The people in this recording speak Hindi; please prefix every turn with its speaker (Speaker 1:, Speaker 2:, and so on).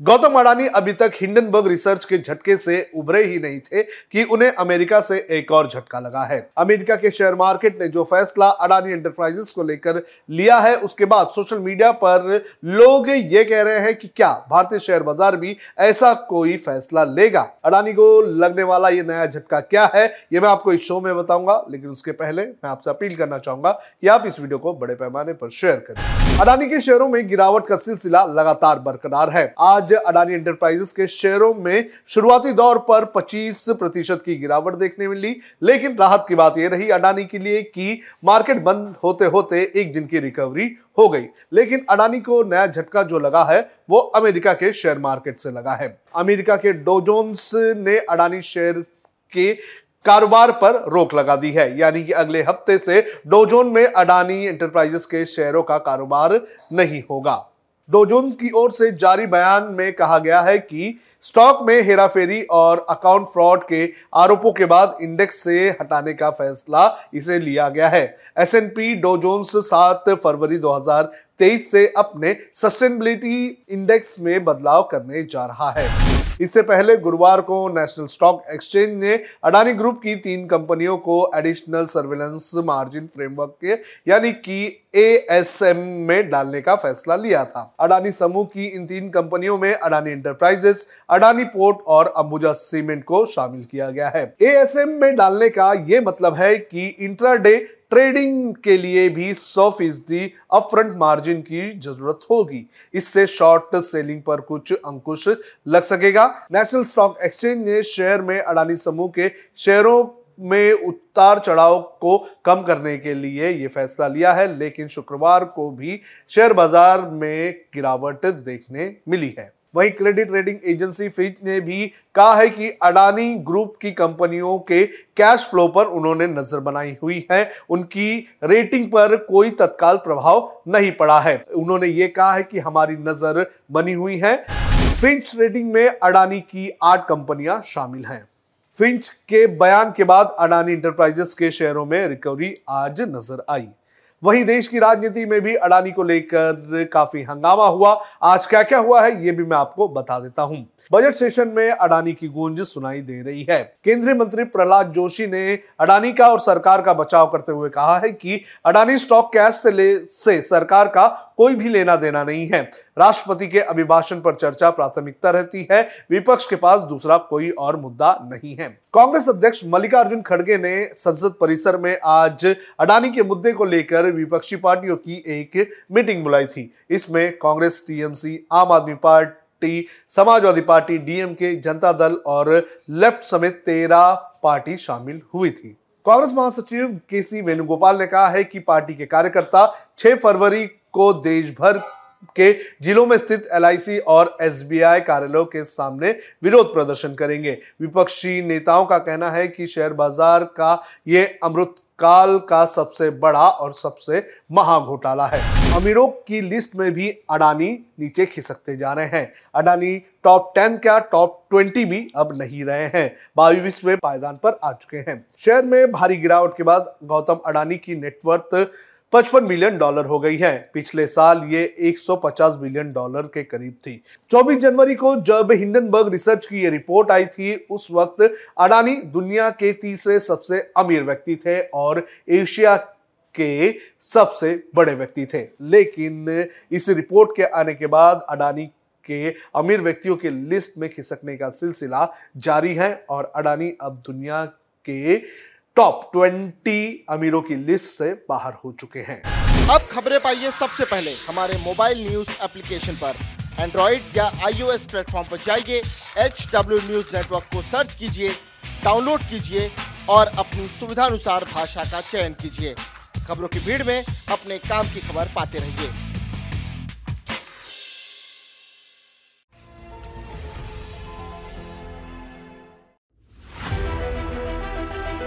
Speaker 1: गौतम अडानी अभी तक हिंडनबर्ग रिसर्च के झटके से उभरे ही नहीं थे कि उन्हें अमेरिका से एक और झटका लगा है। अमेरिका के शेयर मार्केट ने जो फैसला अडानी एंटरप्राइजेस को लेकर लिया है, उसके बाद सोशल मीडिया पर लोग ये कह रहे हैं कि क्या भारतीय शेयर बाज़ार भी ऐसा कोई फैसला लेगा? अडानी को लगने वाला ये नया झटका क्या है, ये मैं आपको इस शो में बताऊँगा, लेकिन उसके पहले मैं आपसे अपील करना चाहूँगा कि आप इस वीडियो को बड़े पैमाने पर शेयर करें। अडानी के शेयरों में गिरावट का सिलसिला लगातार बरकरार है। आज अडानी एंटरप्राइजेस के शेयरों में शुरुआती दौर पर 25 प्रतिशत की गिरावट देखने मिली, लेकिन राहत की बात यह रही अडानी के लिए कि मार्केट बंद होते होते एक दिन की रिकवरी हो गई। लेकिन अडानी को नया झटका जो लगा है, वो अमेरिका के शेयर मार्केट से लगा है। अमेरिका के डोजोन्स ने अडानी शेयर के कारोबार पर रोक लगा दी है। यानी कि अगले हफ़्ते से डोजोन में अडानी एंटरप्राइजेस के शेयरों का कारोबार नहीं होगा। डोजोन्स की ओर से जारी बयान में कहा गया है कि स्टॉक में हेराफेरी और अकाउंट फ्रॉड के आरोपों के बाद इंडेक्स से हटाने का फैसला इसे लिया गया है। एस एन पी डोजोन्स सात फरवरी 2023 से अपने सस्टेनेबिलिटी इंडेक्स में बदलाव करने जा रहा है। इससे पहले गुरुवार को नेशनल स्टॉक एक्सचेंज ने अडानी ग्रुप की तीन कंपनियों को एडिशनल सर्विलेंस मार्जिन फ्रेमवर्क के, यानी कि एएसएम में डालने का फैसला लिया था। अडानी समूह की इन तीन कंपनियों में अडानी इंटरप्राइजेस अडानी पोर्ट और अंबुजा सीमेंट को शामिल किया गया है। एएसएम में डालने का ये मतलब है कि इंट्राडे ट्रेडिंग के लिए भी 100 फ़ीसदी अपफ्रंट मार्जिन की ज़रूरत होगी। इससे शॉर्ट सेलिंग पर कुछ अंकुश लग सकेगा। नेशनल स्टॉक एक्सचेंज ने शेयर में अडानी समूह के शेयरों में उतार चढ़ाव को कम करने के लिए ये फैसला लिया है, लेकिन शुक्रवार को भी शेयर बाज़ार में गिरावट देखने मिली है। वहीं क्रेडिट रेटिंग एजेंसी फिच ने भी कहा है कि अडानी ग्रुप की कंपनियों के कैश फ्लो पर उन्होंने नज़र बनाई हुई है। उनकी रेटिंग पर कोई तत्काल प्रभाव नहीं पड़ा है। उन्होंने ये कहा है कि हमारी नज़र बनी हुई है। फिंच रेटिंग में अडानी की आठ कंपनियाँ शामिल हैं। फिंच के बयान के बाद अडानी इंटरप्राइजेस के शेयरों में रिकवरी आज नज़र आई। वहीं देश की राजनीति में भी अडानी को लेकर काफ़ी हंगामा हुआ। आज क्या क्या हुआ है, ये भी मैं आपको बता देता हूँ। बजट सेशन में अडानी की गूंज सुनाई दे रही है। केंद्रीय मंत्री प्रहलाद जोशी ने अडानी का और सरकार का बचाव करते हुए कहा है कि अडानी स्टॉक कैश से ले, से सरकार का कोई भी लेना देना नहीं है। राष्ट्रपति के अभिभाषण पर चर्चा प्राथमिकता रहती है, विपक्ष के पास दूसरा कोई और मुद्दा नहीं है। कांग्रेस अध्यक्ष मल्लिकार्जुन खड़गे ने संसद परिसर में आज अडानी के मुद्दे को लेकर विपक्षी पार्टियों की एक मीटिंग बुलाई थी। इसमें Congress, TMC, Aam Aadmi party party, Samajwadi party, DMK, Janata Dal और लेफ़्ट समेत तेरह पार्टी शामिल हुई थी। कांग्रेस महासचिव के सी वेणुगोपाल ने कहा है कि पार्टी के कार्यकर्ता 6 फरवरी को देश भर के जिलों में स्थित एलआईसी और एसबीआई कार्यालयों के सामने विरोध प्रदर्शन करेंगे। विपक्षी नेताओं का कहना है कि शेयर बाज़ार का ये अमृत काल का सबसे बड़ा और सबसे महा घोटाला है। अमीरों की लिस्ट में भी अडानी नीचे खिसकते जा रहे हैं। अडानी टॉप टेन क्या टॉप ट्वेंटी भी अब नहीं रहे हैं। बाईसवें पायदान पर आ चुके हैं। शेयर में भारी गिरावट के बाद गौतम अडानी की नेटवर्थ पचपन मिलियन डॉलर हो गई है। पिछले साल ये 150 बिलियन डॉलर के करीब थी। 24 जनवरी को जब हिंडनबर्ग रिसर्च की ये रिपोर्ट आई थी, उस वक्त अडानी दुनिया के तीसरे सबसे अमीर व्यक्ति थे और एशिया के सबसे बड़े व्यक्ति थे। लेकिन इस रिपोर्ट के आने के बाद अडानी के अमीर व्यक्तियों के लिस्ट में खिसकने का सिलसिला जारी है और अडानी अब दुनिया के टॉप 20 अमीरों की लिस्ट से बाहर हो चुके हैं।
Speaker 2: अब खबरें पाइए सबसे पहले। हमारे मोबाइल न्यूज़ एप्लीकेशन पर। एंड्रॉइड या आईओएस प्लेटफॉर्म पर जाइए एच डब्ल्यू न्यूज़ नेटवर्क को सर्च कीजिए, डाउनलोड कीजिए और अपनी सुविधानुसार भाषा का चयन कीजिए। खबरों की भीड़ में अपने काम की खबर पाते रहिए।